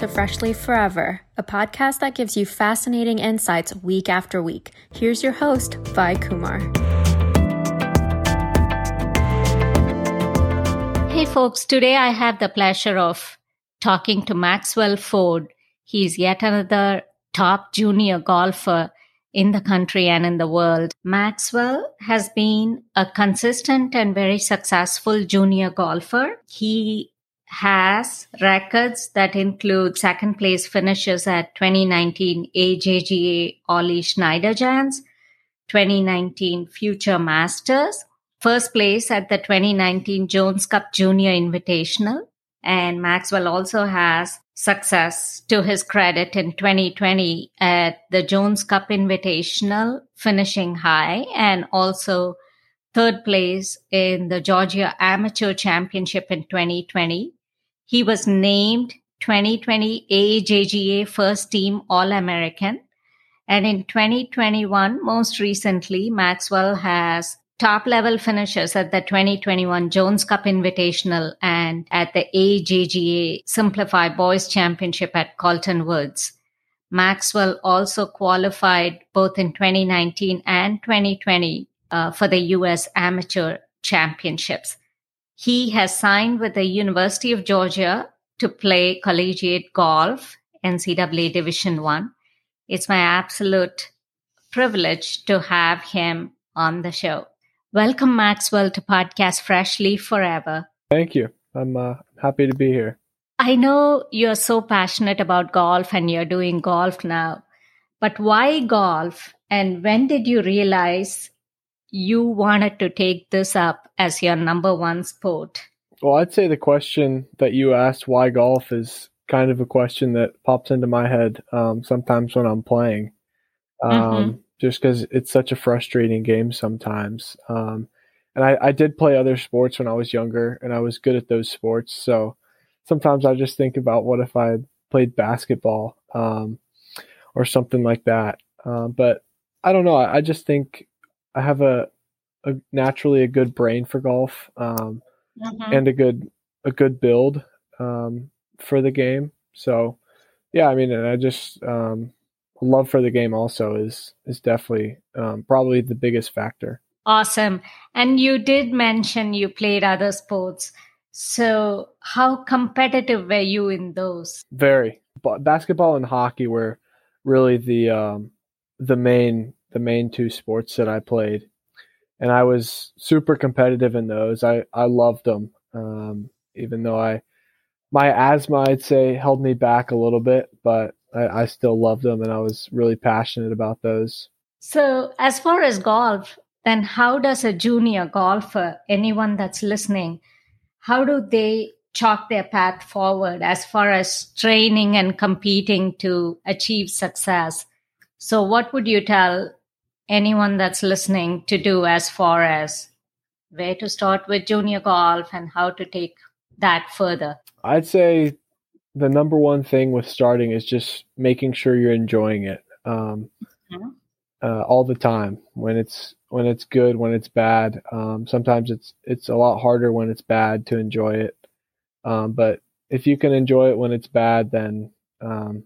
to Freshly Forever, a podcast that gives you fascinating insights week after week. Here's your host, Vi Kumar. Hey, folks, today I have the pleasure of talking to Maxwell Ford. He's yet another top junior golfer in the country and in the world. Maxwell has been a consistent and very successful junior golfer. He has records that include second place finishes at 2019 AJGA Ollie Schniederjans, 2019 Future Masters, first place at the 2019 Jones Cup Junior Invitational, and Maxwell also has success to his credit in 2020 at the Jones Cup Invitational, finishing high, and also third place in the Georgia Amateur Championship in 2020. He was named 2020 AJGA First Team All American. And in 2021, most recently, Maxwell has top level finishes at the 2021 Jones Cup Invitational and at the AJGA Simplify Boys Championship at Carlton Woods. Maxwell also qualified both in 2019 and 2020 uh, for the U.S. Amateur Championships. He has signed with the University of Georgia to play collegiate golf, NCAA Division One. It's my absolute privilege to have him on the show. Welcome, Maxwell, to Podcast Freshly Forever. Thank you. I'm uh, happy to be here. I know you're so passionate about golf and you're doing golf now, but why golf? And when did you realize you wanted to take this up as your number one sport? Well, I'd say the question that you asked, why golf, is kind of a question that pops into my head um, sometimes when I'm playing. Um, mm-hmm just because it's such a frustrating game sometimes. Um, and I, I did play other sports when I was younger, and I was good at those sports. So sometimes I just think about what if I played basketball um, or something like that. Uh, but I don't know. I, I, just think I have a, a, naturally a good brain for golf um, mm-hmm. and a good a good build um, for the game. So yeah, I mean, and I just um, love for the game also is is definitely um, probably the biggest factor. Awesome. And you did mention you played other sports. So how competitive were you in those? Very. But basketball and hockey were really the um, the main the main two sports that I played, and I was super competitive in those. I I loved them, um, even though I my asthma I'd say held me back a little bit, but I, I still loved them and I was really passionate about those. So, as far as golf, then how does a junior golfer, anyone that's listening, how do they chalk their path forward as far as training and competing to achieve success? So, what would you tell anyone that's listening to do as far as where to start with junior golf and how to take that further? I'd say the number one thing with starting is just making sure you're enjoying it um, mm-hmm. uh, all the time. When it's when it's good, when it's bad. Um, sometimes it's it's a lot harder when it's bad to enjoy it. Um, but if you can enjoy it when it's bad, then um,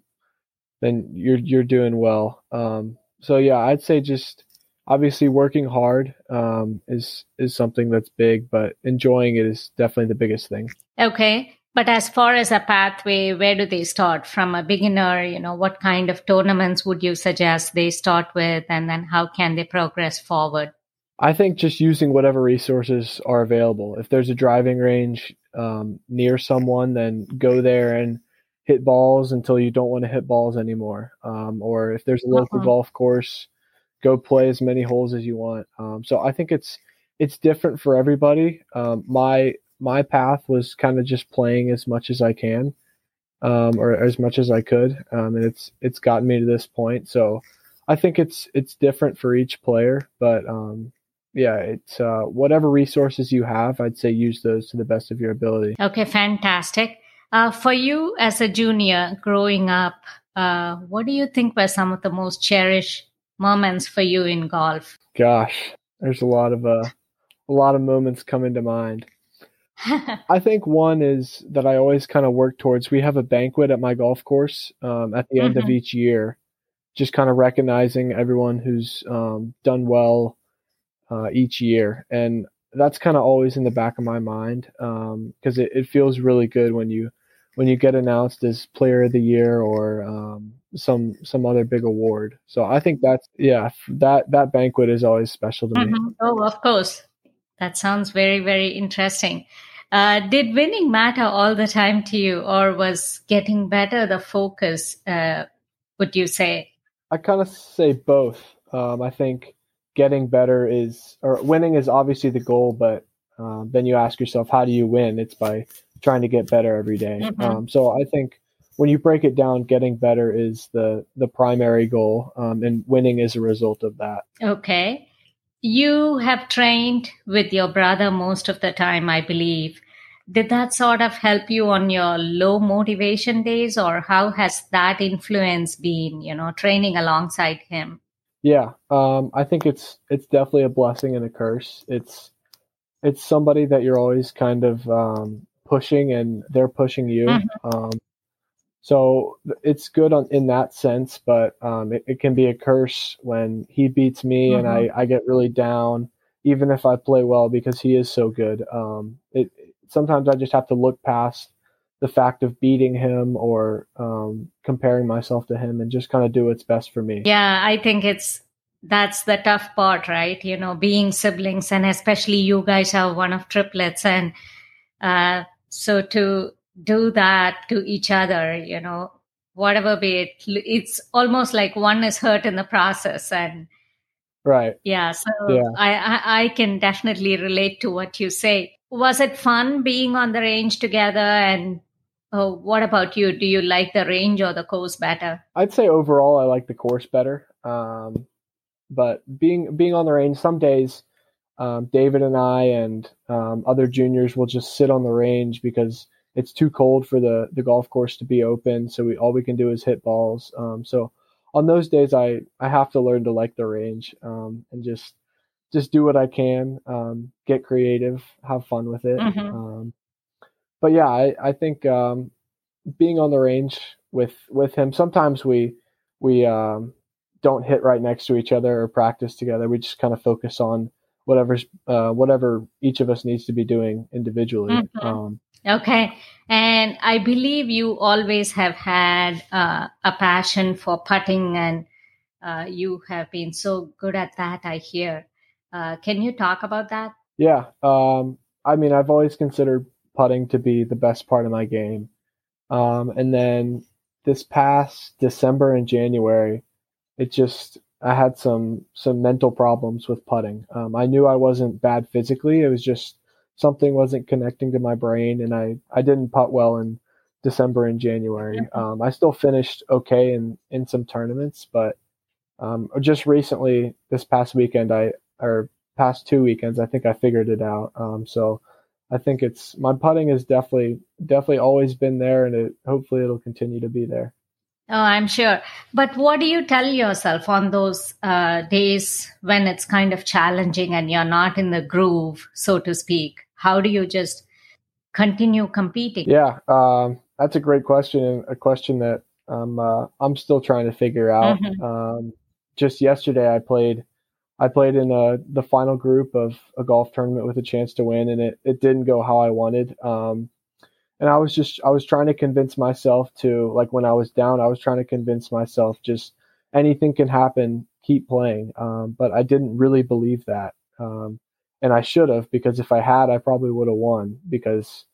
then you're you're doing well. Um, so yeah, I'd say just obviously working hard um, is is something that's big, but enjoying it is definitely the biggest thing. Okay. But as far as a pathway, where do they start from a beginner? You know, what kind of tournaments would you suggest they start with, and then how can they progress forward? I think just using whatever resources are available. If there's a driving range um, near someone, then go there and hit balls until you don't want to hit balls anymore. Um, or if there's a local uh-huh. golf course, go play as many holes as you want. Um, so I think it's it's different for everybody. Um, my my path was kind of just playing as much as I can, um, or as much as I could, um, and it's it's gotten me to this point. So I think it's it's different for each player, but um, yeah, it's uh, whatever resources you have, I'd say use those to the best of your ability. Okay, fantastic. Uh, for you as a junior growing up, uh, what do you think were some of the most cherished moments for you in golf? Gosh, there's a lot of uh, a lot of moments coming to mind. I think one is that I always kind of work towards. We have a banquet at my golf course um, at the end mm-hmm. of each year, just kind of recognizing everyone who's um, done well uh, each year, and that's kind of always in the back of my mind because um, it, it, feels really good when you when you get announced as Player of the Year or um, some some other big award. So I think that's yeah that that banquet is always special to mm-hmm. me. Oh, of course, that sounds very very interesting. Uh, did winning matter all the time to you, or was getting better the focus? Uh, would you say? I kind of say both. Um, I think getting better is, or winning is obviously the goal, but um, then you ask yourself, how do you win? It's by trying to get better every day. Mm-hmm. Um, so I think when you break it down, getting better is the the primary goal, um, and winning is a result of that. Okay, you have trained with your brother most of the time, I believe. Did that sort of help you on your low motivation days, or how has that influence been? You know, training alongside him. Yeah, um, I think it's it's definitely a blessing and a curse. It's it's somebody that you're always kind of um, pushing, and they're pushing you. Mm-hmm. Um, so it's good on in that sense, but um, it, it, can be a curse when he beats me mm-hmm. and I, I get really down, even if I play well because he is so good. Um, it sometimes I just have to look past the fact of beating him or um, comparing myself to him and just kind of do what's best for me. Yeah, I think it's that's the tough part, right? You know, being siblings, and especially you guys are one of triplets, and uh, so to do that to each other, you know, whatever be it, it's almost like one is hurt in the process, and right, yeah. So yeah. I, I I can definitely relate to what you say. Was it fun being on the range together and Oh, what about you? Do you like the range or the course better? I'd say overall, I like the course better. Um, but being being on the range, some days, um, David and I and um, other juniors will just sit on the range because it's too cold for the the golf course to be open. So we all we can do is hit balls. Um, so on those days, I I have to learn to like the range um, and just just do what I can, um, get creative, have fun with it. Mm-hmm but yeah, I, I think um, being on the range with with him, sometimes we we um, don't hit right next to each other or practice together. We just kind of focus on whatever's uh, whatever each of us needs to be doing individually. Mm-hmm. Um, okay, and I believe you always have had uh, a passion for putting, and uh, you have been so good at that. I hear. Uh, can you talk about that? Yeah, um, I mean, I've always considered putting to be the best part of my game. Um, and then this past December and January, it just I had some some mental problems with putting. Um, I knew I wasn't bad physically. It was just something wasn't connecting to my brain, and I I didn't putt well in December and January. Um, I still finished okay in in some tournaments, but um, just recently this past weekend, I or past two weekends, I think I figured it out. Um, so I think it's my putting has definitely definitely always been there, and it hopefully it'll continue to be there. Oh, I'm sure. But what do you tell yourself on those uh, days when it's kind of challenging and you're not in the groove, so to speak? How do you just continue competing? Yeah, um, that's a great question, and a question that I'm uh, I'm still trying to figure out. Mm-hmm. Um, just yesterday, I played I played in a, the final group of a golf tournament with a chance to win, and it, it didn't go how I wanted. Um, and I was just I was trying to convince myself to like when I was down, I was trying to convince myself just anything can happen, keep playing. Um, but I didn't really believe that, um, and I should have because if I had, I probably would have won because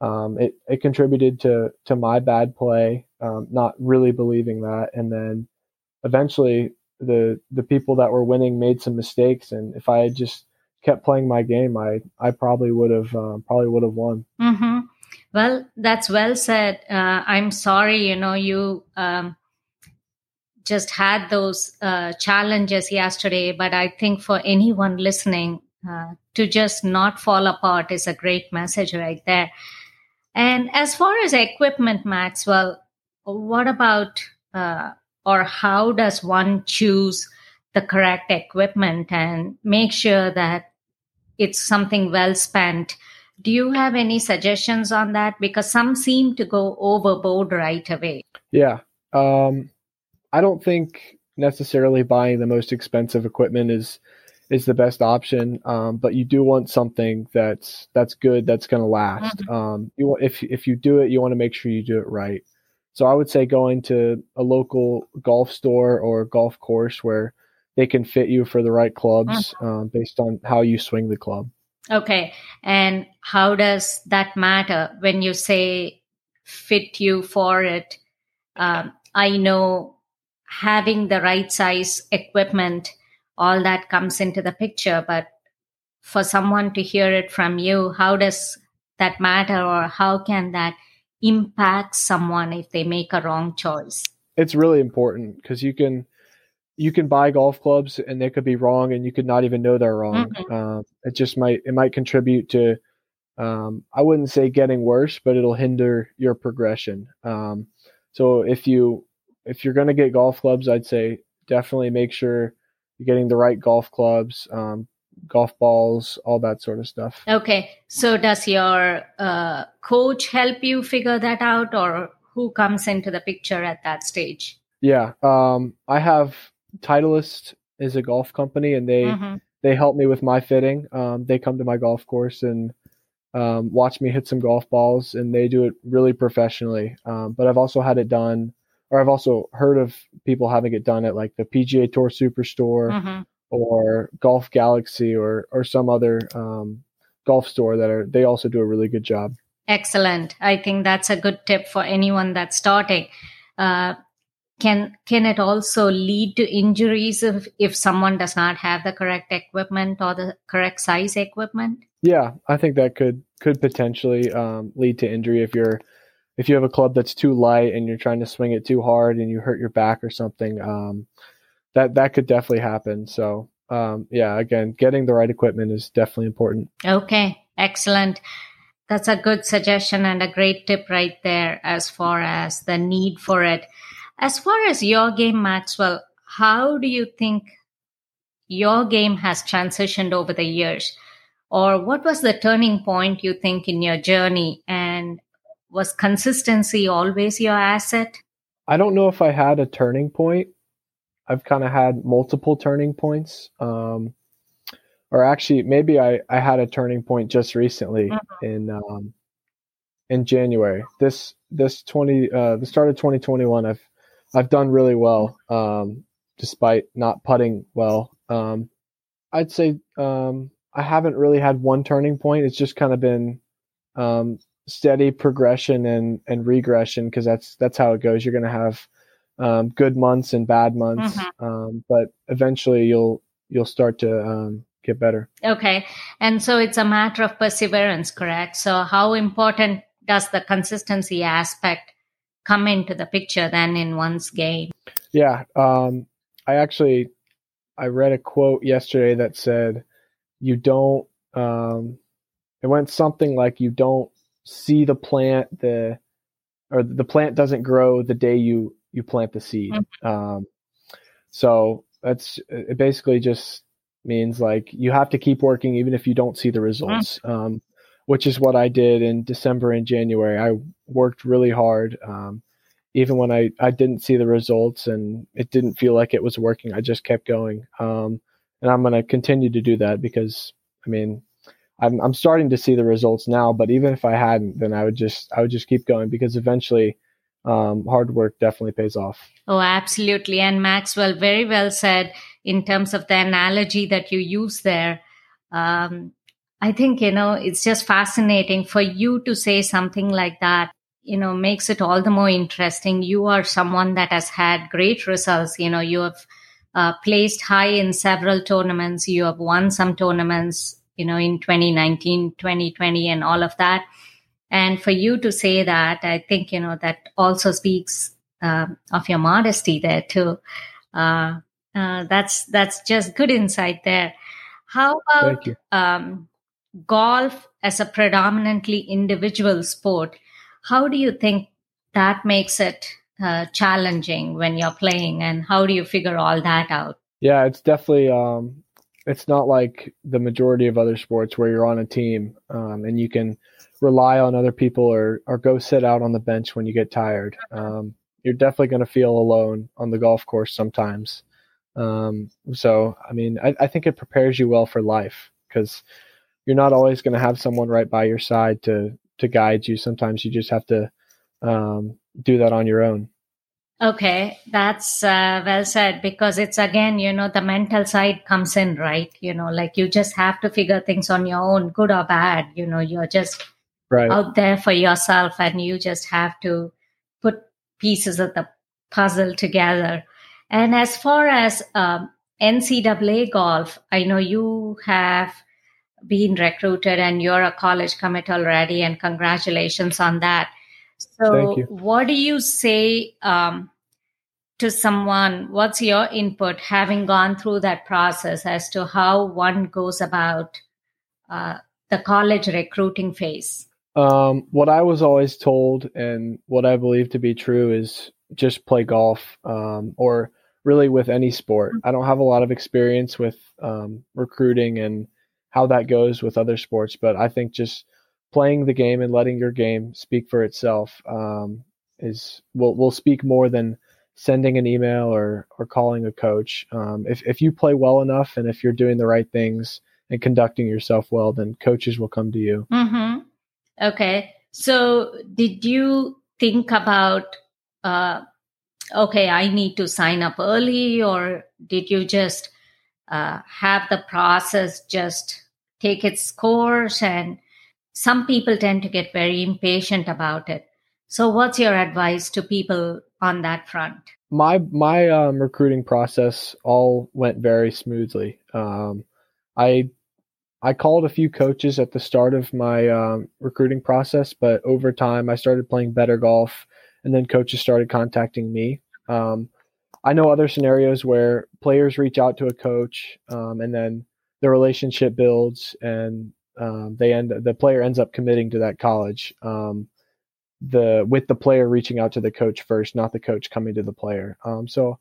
um, it it contributed to to my bad play, um, not really believing that, and then eventually the the people that were winning made some mistakes, and if I had just kept playing my game, I I probably would have uh, probably would have won. Mm-hmm. Well, that's well said. Uh, I'm sorry, you know, you um, just had those uh, challenges yesterday, but I think for anyone listening, uh, to just not fall apart is a great message right there. And as far as equipment, Maxwell, what about uh, or how does one choose the correct equipment and make sure that it's something well spent Do you have any suggestions on that? Because some seem to go overboard right away. Yeah. Um, I don't think necessarily buying the most expensive equipment is is the best option. Um, but you do want something that's that's good, that's going to last. Mm-hmm. Um, you if if you do it, you want to make sure you do it right. So I would say going to a local golf store or golf course where they can fit you for the right clubs mm-hmm. um, based on how you swing the club. Okay, and how does that matter when you say fit you for it? Um, I know having the right size equipment all that comes into the picture. But for someone to hear it from you, how does that matter or how can that impact someone if they make a wrong choice? It's really important because you can you can buy golf clubs and they could be wrong and you could not even know they're wrong. Mm-hmm. Uh, it just might it might contribute to um, I wouldn't say getting worse, but it'll hinder your progression. Um, so if you if you're going to get golf clubs, I'd say definitely make sure you're getting the right golf clubs, um, golf balls, all that sort of stuff. Okay. So does your uh, coach help you figure that out, or who comes into the picture at that stage? Yeah, um, I have Titleist is a golf company, and they mm-hmm. they help me with my fitting. Um, they come to my golf course and um, watch me hit some golf balls, and they do it really professionally. Um, but I've also had it done or I've also heard of people having it done at like the PGA Tour Superstore mm-hmm. or Golf Galaxy or or some other um, golf store that are they also do a really good job. Excellent. I think that's a good tip for anyone that's starting. Uh, can can it also lead to injuries if if someone does not have the correct equipment or the correct size equipment? Yeah, I think that could could potentially um, lead to injury if you're if you have a club that's too light and you're trying to swing it too hard and you hurt your back or something, um, that that could definitely happen. So um, yeah, again, getting the right equipment is definitely important. Okay, excellent. That's a good suggestion and a great tip right there as far as the need for it. As far as your game, Maxwell, how do you think your game has transitioned over the years? Or what was the turning point you think in your journey? And was consistency always your asset? I don't know if I had a turning point. I've kind of had multiple turning points. Um, or actually, maybe I, I had a turning point just recently mm-hmm. in um, in January. This this twenty uh, the start of twenty twenty one. I've I've done really well um, despite not putting well. Um, I'd say um, I haven't really had one turning point. It's just kind of been um, steady progression and and regression because that's that's how it goes. You're going to have um, good months and bad months, mm-hmm. um, but eventually you'll you'll start to um, get better. Okay, and so it's a matter of perseverance, correct? So how important does the consistency aspect come into the picture then in one's game? Yeah, um, I actually I read a quote yesterday that said, "You don't." Um, it went something like, "You don't see the plant the or the plant doesn't grow the day you you plant the seed. Mm-hmm. Um, so that's it. Basically, just means like you have to keep working even if you don't see the results. Mm-hmm. Um, which is what I did in December and January. I worked really hard. Um, even when I, I didn't see the results and it didn't feel like it was working, I just kept going. Um, and I'm going to continue to do that because, I mean, I'm I'm starting to see the results now. But even if I hadn't, then I would just I would just keep going because eventually, um, hard work definitely pays off. Oh, absolutely. And Maxwell, very well said in terms of the analogy that you use there. Um, I think you know it's just fascinating for you to say something like that. You know, makes it all the more interesting. You are someone that has had great results. You know, you have uh, placed high in several tournaments. You have won some tournaments you know, in 2019, 2020, and all of that. And for you to say that, I think, you know, that also speaks uh, of your modesty there too. Uh, uh, that's that's just good insight there. How about um, golf as a predominantly individual sport? How do you think that makes it uh, challenging when you're playing, and how do you figure all that out? Yeah, it's definitely um, it's not like the majority of other sports where you're on a team um, and you can rely on other people or or go sit out on the bench when you get tired. Um, you're definitely going to feel alone on the golf course sometimes. Um, so, I mean, I, I, think it prepares you well for life because you're not always going to have someone right by your side to to guide you. Sometimes you just have to um, do that on your own. Okay, that's uh, well said because it's again, you know, the mental side comes in, right? You know, like you just have to figure things on your own, good or bad. You know, you're just right. out there for yourself and you just have to put pieces of the puzzle together. And as far as um, NCAA golf, I know you have been recruited and you're a college commit already, and congratulations on that. So, what do you say um, to someone? What's your input having gone through that process as to how one goes about uh, the college recruiting phase? Um, what I was always told and what I believe to be true is just play golf um, or really with any sport. I don't have a lot of experience with um, recruiting and how that goes with other sports, but I think just playing the game and letting your game speak for itself um, is will will speak more than sending an email or or calling a coach. Um, if if you play well enough and if you're doing the right things and conducting yourself well, then coaches will come to you. Mm-hmm. Okay. So did you think about? Uh, okay, I need to sign up early, or did you just uh, have the process just take its course and some people tend to get very impatient about it. So, what's your advice to people on that front? My my um, recruiting process all went very smoothly. Um, I I called a few coaches at the start of my um, recruiting process, but over time I started playing better golf, and then coaches started contacting me. Um, I know other scenarios where players reach out to a coach, um, and then the relationship builds, and um, they end the player ends up committing to that college. Um, the with the player reaching out to the coach first, not the coach coming to the player. Um, so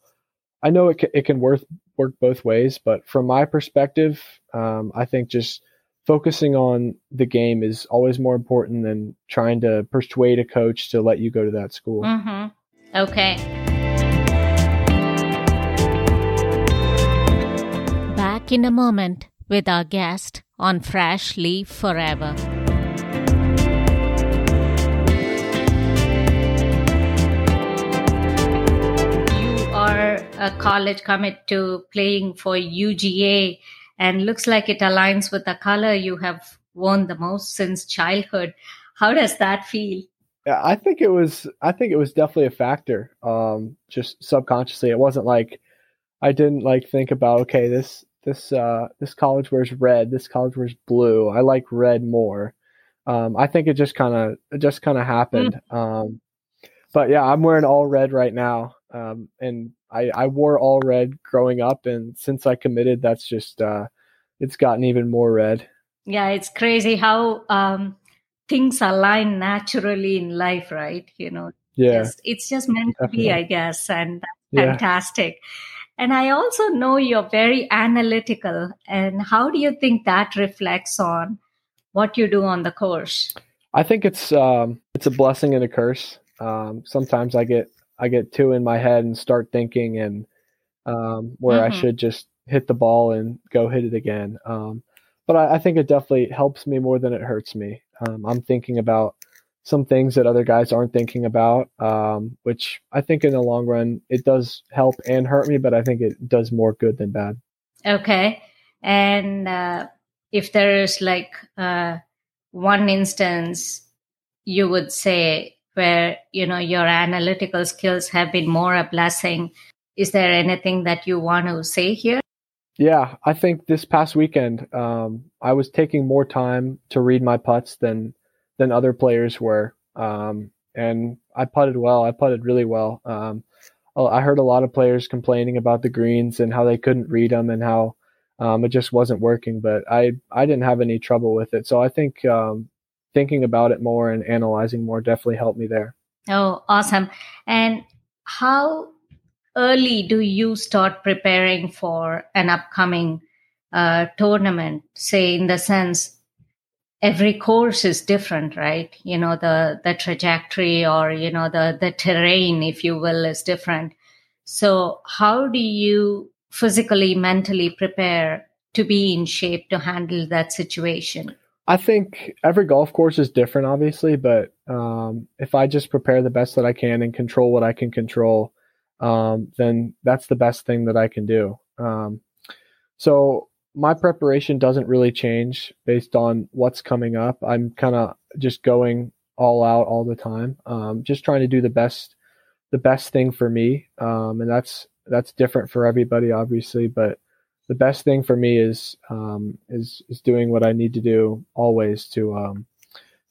I know it it can work work both ways, but from my perspective, um, I think just focusing on the game is always more important than trying to persuade a coach to let you go to that school. Mm-hmm. Okay. Back in a moment with our guest on Freshly Forever. You are a college commit to playing for UGA and looks like it aligns with the color you have worn the most since childhood. How does that feel? Yeah, I think it was I think it was definitely a factor. Um, just subconsciously. It wasn't like I didn't like think about okay, this this uh, this college wears red. This college wears blue. I like red more. Um, I think it just kind of it just kind of happened. Mm. Um, but yeah, I'm wearing all red right now, um, and I, I wore all red growing up, and since I committed, that's just uh, it's gotten even more red. Yeah, it's crazy how um, things align naturally in life, right? You know, yeah, it's, it's just meant Definitely. to be, I guess, and fantastic. And I also know you're very analytical. And how do you think that reflects on what you do on the course? I think it's um, it's a blessing and a curse. Um, sometimes I get I get too in my head and start thinking and um, where mm-hmm. I should just hit the ball and go hit it again. Um, but I, I, think it definitely helps me more than it hurts me. Um, I'm thinking about some things that other guys aren't thinking about, um, which I think in the long run it does help and hurt me, but I think it does more good than bad. Okay. And uh, if there is like uh, one instance you would say where you know your analytical skills have been more a blessing, is there anything that you want to say here? Yeah, I think this past weekend um, I was taking more time to read my putts than than other players were. Um, and I putted well. I putted really well. Um, I heard a lot of players complaining about the greens and how they couldn't read them and how um, it just wasn't working. But I I didn't have any trouble with it. So I think um, thinking about it more and analyzing more definitely helped me there. Oh, awesome! And how early do you start preparing for an upcoming uh, tournament, say in the sense every course is different, right? You know, the the trajectory or you know the the terrain, if you will, is different. So how do you physically, mentally prepare to be in shape to handle that situation? I think every golf course is different, obviously, but um, if I just prepare the best that I can and control what I can control, um, then that's the best thing that I can do. Um, so my preparation doesn't really change based on what's coming up. I'm kind of just going all out all the time, um, just trying to do the best, the best thing for me, um, and that's that's different for everybody, obviously, but the best thing for me is um, is is doing what I need to do always to um,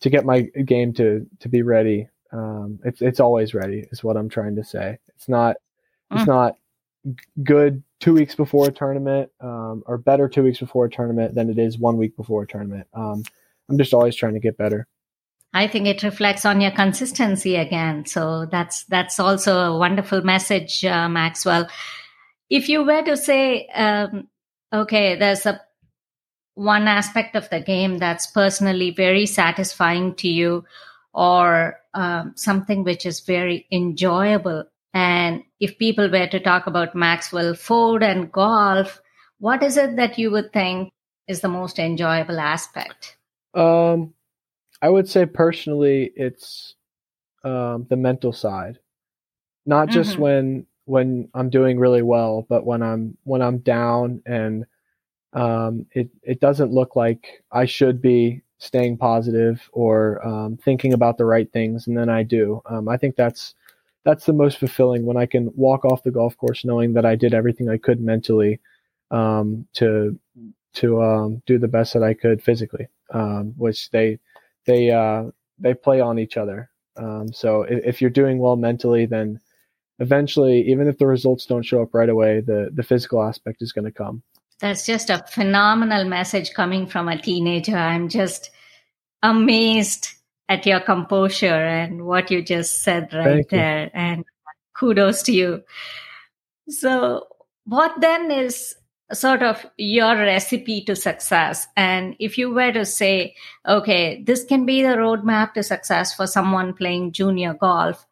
to get my game to to be ready. Um, it's it's always ready is what I'm trying to say. It's not it's mm. not good two weeks before a tournament um, or better two weeks before a tournament than it is one week before a tournament. Um, I'm just always trying to get better. I think it reflects on your consistency again. So that's that's also a wonderful message, uh, Maxwell if you were to say, um, okay, there's a one aspect of the game that's personally very satisfying to you, or um, something which is very enjoyable. And if people were to talk about Maxwell Ford and golf, what is it that you would think is the most enjoyable aspect? Um, I would say personally, it's um, the mental side. Not just mm-hmm. when when I'm doing really well, but when I'm when I'm down and um, it it doesn't look like I should be staying positive or um, thinking about the right things, and then I do. Um, I think that's that's the most fulfilling when I can walk off the golf course knowing that I did everything I could mentally um, to to um, do the best that I could physically, um, which they they uh, they play on each other. so if, if you're doing well mentally, then eventually, even if the results don't show up right away, the, the physical aspect is going to come. That's just a phenomenal message coming from a teenager. I'm just amazed at your composure and what you just said right Thank there. You. And kudos to you. So, what then is sort of your recipe to success? And if you were to say, okay, this can be the roadmap to success for someone playing junior golf,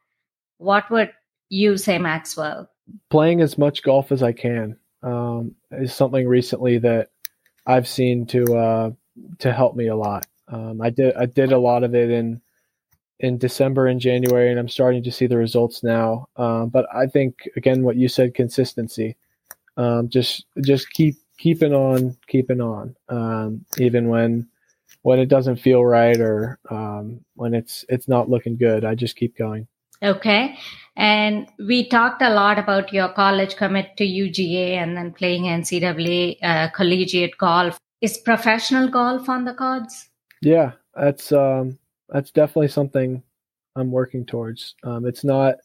what would you say, Maxwell? Playing as much golf as I can um, is something recently that I've seen to uh, to help me a lot. Um, I did I did a lot of it in in December and January, and I'm starting to see the results now. Um, but I think again, what you said, consistency. Um, just just keep keeping on, keeping on, um, even when when it doesn't feel right or um, when it's it's not looking good. I just keep going. Okay. And we talked a lot about your college commit to UGA and then playing NCAA uh, collegiate golf. Is professional golf on the cards? Yeah, that's um, that's definitely something I'm working towards. Um, it's not.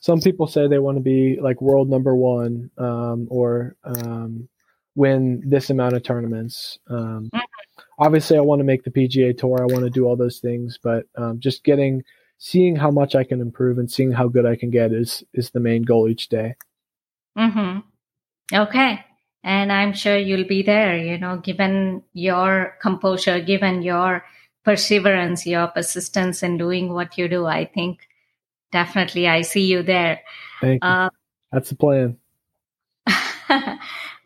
Some people say they want to be like world number one um, or um, win this amount of tournaments. Um, mm-hmm. Obviously, I want to make the PGA Tour. I want to do all those things, but um, just getting seeing how much I can improve and seeing how good I can get is is the main goal each day. Mhm. Okay. And I'm sure you'll be there, you know, given your composure, given your perseverance, your persistence in doing what you do. I think definitely I see you there. Thank you. Uh, That's the plan.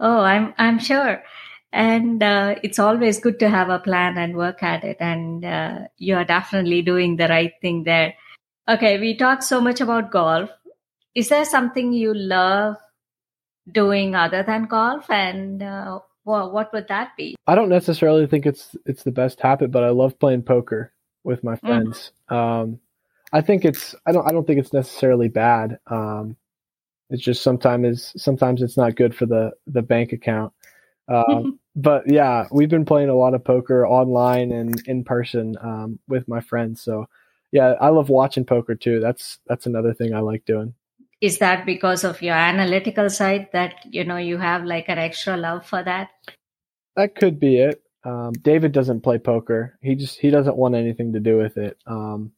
oh, I'm I'm sure and uh, it's always good to have a plan and work at it and uh, you are definitely doing the right thing there okay we talked so much about golf is there something you love doing other than golf and uh, well, what would that be i don't necessarily think it's it's the best habit but i love playing poker with my mm-hmm. friends mm-hmm. um, i think it's i don't i don't think it's necessarily bad um, it's just sometimes sometimes it's not good for the the bank account um, but yeah, we've been playing a lot of poker online and in person um, with my friends. So yeah, I love watching poker too. That's that's another thing I like doing. Is that because of your analytical side that you know you have like an extra love for that? That could be it. Um, David doesn't play poker. He just he doesn't want anything to do with it. Um,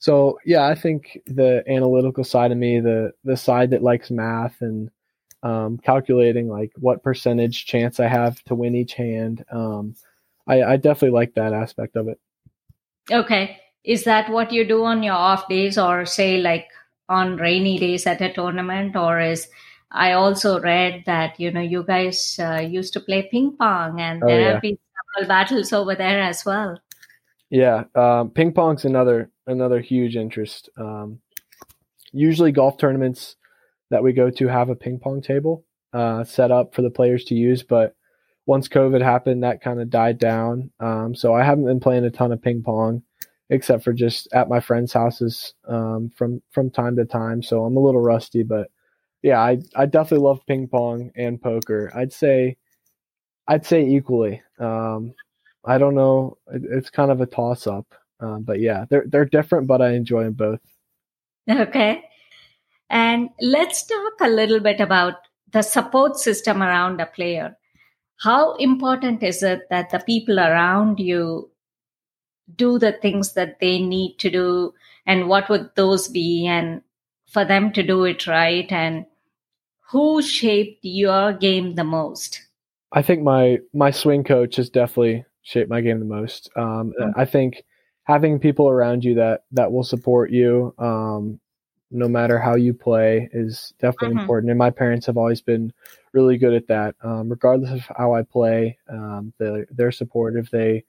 so yeah, I think the analytical side of me, the the side that likes math and um, calculating like what percentage chance I have to win each hand. Um, I, I definitely like that aspect of it. Okay. Is that what you do on your off days or say like on rainy days at a tournament or is I also read that you know you guys uh, used to play ping pong and oh, there yeah. have been several battles over there as well. Yeah, um, ping pong's another another huge interest. Um, usually, golf tournaments that we go to have a ping pong table uh, set up for the players to use, but once COVID happened, that kind of died down. Um, so I haven't been playing a ton of ping pong, except for just at my friends' houses um, from from time to time. So I'm a little rusty, but yeah, I I definitely love ping pong and poker. I'd say I'd say equally. Um, I don't know. It, it's kind of a toss up, um, but yeah, they're they're different, but I enjoy them both. Okay, and let's talk a little bit about the support system around a player. How important is it that the people around you do the things that they need to do, and what would those be, and for them to do it right, and who shaped your game the most? I think my my swing coach has definitely shaped my game the most. Um, mm-hmm. I think having people around you that that will support you, um, no matter how you play, is definitely mm-hmm. important. And my parents have always been really good at that. Um, regardless of how I play, um, they're, they're supportive. They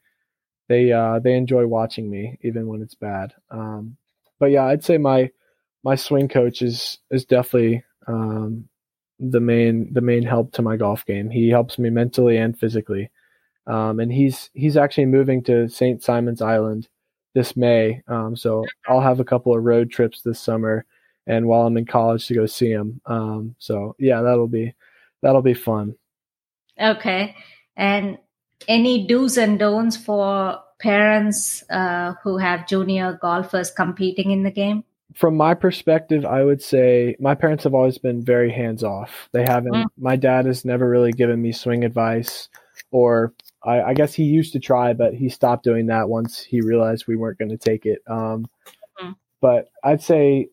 they uh, they enjoy watching me even when it's bad. Um, but yeah, I'd say my my swing coach is is definitely um, the main the main help to my golf game. He helps me mentally and physically. Um, and he's he's actually moving to St. Simon's Island this May. Um, so I'll have a couple of road trips this summer, and while I'm in college to go see him. Um, so yeah, that'll be that'll be fun. Okay, and any do's and don'ts for parents uh, who have junior golfers competing in the game? from my perspective, I would say my parents have always been very hands off. They haven't. Mm. My dad has never really given me swing advice, or I, I, guess he used to try, but he stopped doing that once he realized we weren't going to take it. Um, mm. But I'd say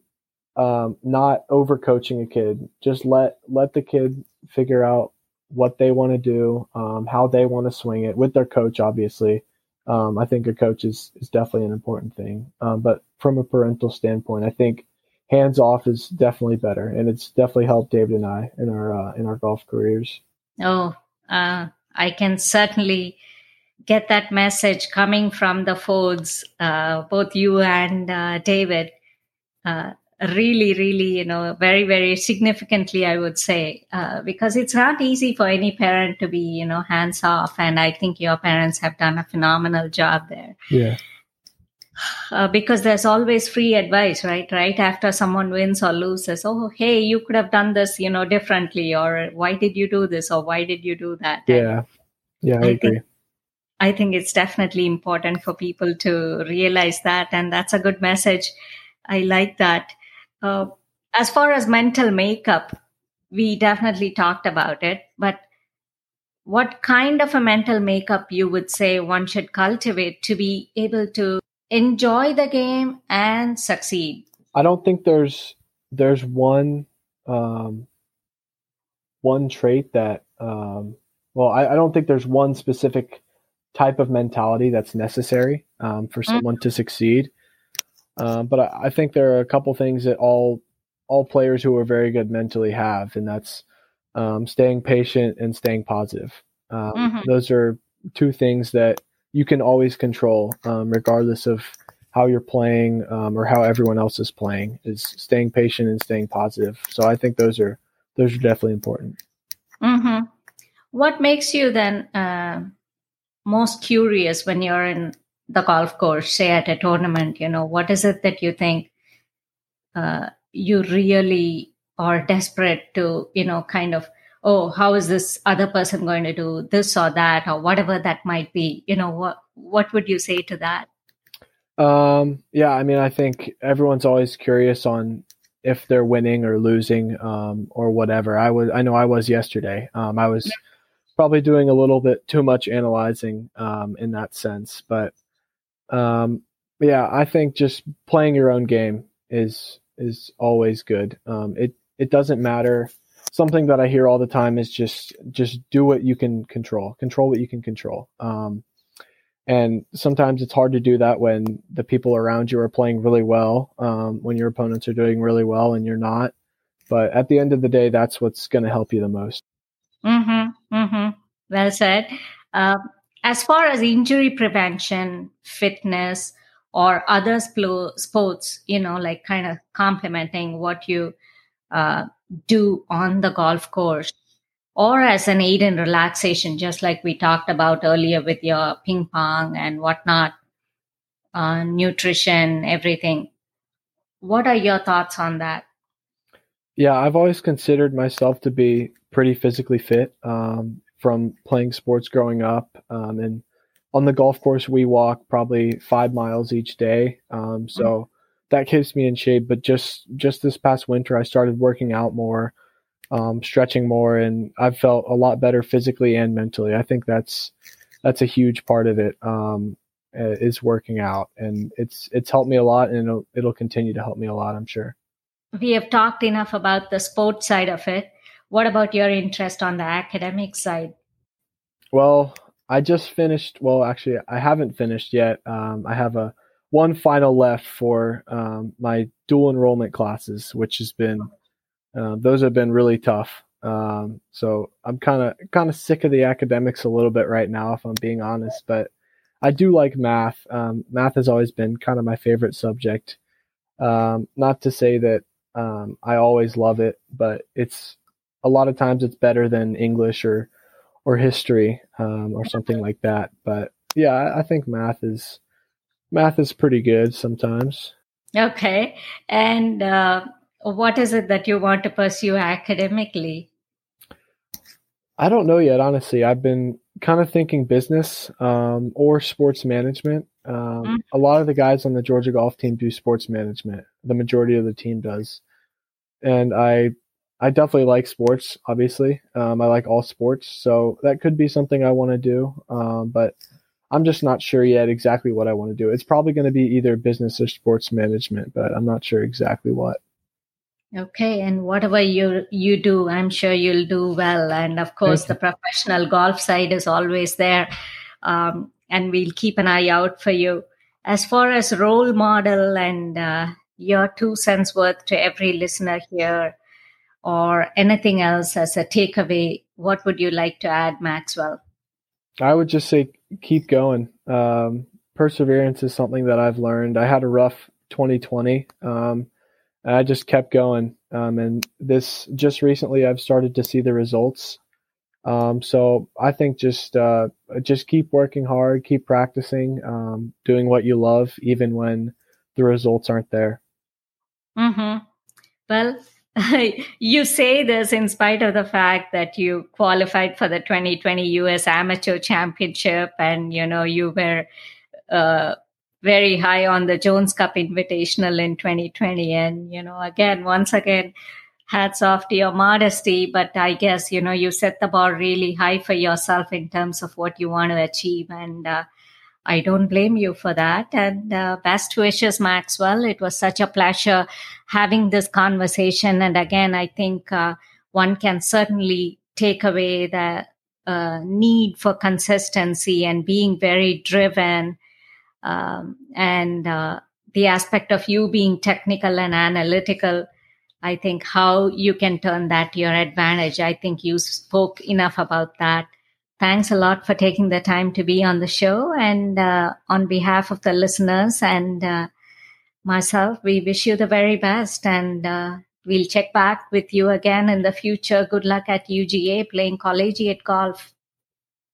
um, not over coaching a kid. Just let let the kid figure out what they want to do, um, how they want to swing it with their coach, obviously um, I think a coach is, is definitely an important thing. Um, but from a parental standpoint, I think hands off is definitely better, and it's definitely helped David and I in our uh, in our golf careers. Oh, uh, I can certainly get that message coming from the Fords, uh, both you and uh, David. Really, really, you know, very, very significantly, I would say, uh, because it's not easy for any parent to be, you know, hands off. And I think your parents have done a phenomenal job there. Yeah. Uh, because there's always free advice, right? Right after someone wins or loses, oh, hey, you could have done this, you know, differently, or why did you do this, or why did you do that? Yeah, yeah, I, I agree. Think, I think it's definitely important for people to realize that, and that's a good message. I like that. Uh, as far as mental makeup, we definitely talked about it, but what kind of a mental makeup you would say one should cultivate to be able to enjoy the game and succeed? I don't think there's there's one um, one trait that um, well I, I, don't think there's one specific type of mentality that's necessary um, for mm-hmm. someone mm-hmm. to succeed. Um, but I, I, think there are a couple things that all all players who are very good mentally have, and that's um, staying patient and staying positive. Um, mm-hmm. Those are two things that you can always control, um, regardless of how you're playing um, or how everyone else is playing. Is staying patient and staying positive. So I think those are those are definitely important. Mm-hmm. What makes you then uh, most curious when you're in the golf course, say at a tournament, you know, what is it that you think uh, you really are desperate to, you know, kind of, oh, how is this other person going to do this or that or whatever that might be? You know, what what would you say to that? Um, yeah, I mean, I think everyone's always curious on if they're winning or losing um, or whatever. I was, I know I was yesterday. Um, I was probably doing a little bit too much analyzing um, in that sense, but um, yeah, I think just playing your own game is is always good. Um, it it doesn't matter. something that I hear all the time is just just do what you can control, control what you can control. Um, and sometimes it's hard to do that when the people around you are playing really well, um, when your opponents are doing really well and you're not. But at the end of the day, that's what's going to help you the most. Mm-hmm. Mm-hmm. Well said. Uh, as far as injury prevention, fitness, or other sports, you know, like kind of complementing what you uh, do on the golf course, or as an aid in relaxation, just like we talked about earlier with your ping pong and whatnot, uh, nutrition, everything. What are your thoughts on that? Yeah, I've always considered myself to be pretty physically fit um, from playing sports growing up. Um, and on the golf course, we walk probably five miles each day. Um, so mm-hmm. that keeps me in shape. But just just this past winter, I started working out more um, stretching more, and I've felt a lot better physically and mentally. I think that's that's a huge part of it. Um, is working out, and it's it's helped me a lot, and it'll it'll continue to help me a lot. I'm sure. We have talked enough about the sports side of it. What about your interest on the academic side? Well, I just finished. Well, actually, I haven't finished yet. Um, I have a one final left for um, my dual enrollment classes, which has been uh, those have been really tough. Um, so I'm kind of kind of sick of the academics a little bit right now, if I'm being honest. But I do like math. Um, math has always been kind of my favorite subject. Um, not to say that um, I always love it, but it's a lot of times it's better than English or or history um, or something like that. But yeah, I, I think math is math is pretty good sometimes. Okay, and uh, what is it that you want to pursue academically? I don't know yet, honestly. I've been kind of thinking business um, or sports management. Um, mm-hmm. A lot of the guys on the Georgia golf team do sports management. The majority of the team does, and I, I definitely like sports. Obviously, um, I like all sports, so that could be something I want to do. Um, but I'm just not sure yet exactly what I want to do. It's probably going to be either business or sports management, but I'm not sure exactly what. Okay, and whatever you you do, I'm sure you'll do well. And of course, the professional golf side is always there, um, and we'll keep an eye out for you. As far as role model and uh, your two cents worth to every listener here, or anything else as a takeaway, what would you like to add, Maxwell? I would just say keep going. Um, perseverance is something that I've learned. I had a rough 2020. Um, I just kept going. Um, and this just recently, I've started to see the results. Um, so I think just uh, just keep working hard, keep practicing, um, doing what you love, even when the results aren't there. Mm-hmm. Well, you say this in spite of the fact that you qualified for the 2020 U.S. Amateur Championship, and you know you were uh, very high on the Jones Cup Invitational in 2020. And, you know, again, once again, hats off to your modesty. But I guess, you know, you set the bar really high for yourself in terms of what you want to achieve. And uh, I don't blame you for that. And uh, best wishes, Maxwell. It was such a pleasure having this conversation. And again, I think uh, one can certainly take away the uh, need for consistency and being very driven um, and uh, the aspect of you being technical and analytical i think how you can turn that to your advantage i think you spoke enough about that thanks a lot for taking the time to be on the show. And uh, on behalf of the listeners and uh, myself we wish you the very best. And uh, we'll check back with you again in the future. Good luck at uga playing collegiate golf.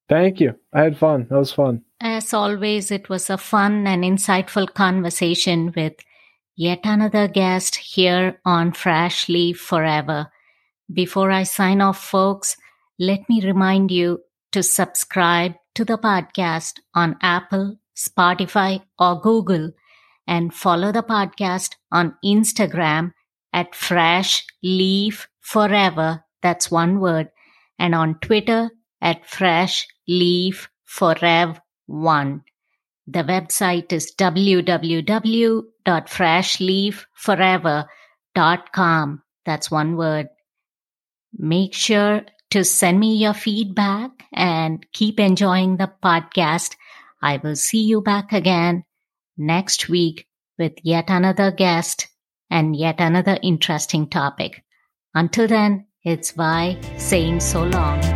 Thank you. I had fun. That was fun. As always, it was a fun and insightful conversation with yet another guest here on Freshly Forever. Before I sign off, folks, let me remind you to subscribe to the podcast on Apple, Spotify, or Google, and follow the podcast on Instagram at Fresh Leaf Forever. That's one word. And on Twitter at Fresh Leaf Forever one. The website is www.freshlyforever.com. That's one word. Make sure to send me your feedback and keep enjoying the podcast. I will see you back again next week with yet another guest and yet another interesting topic. Until then, it's Vi saying so long.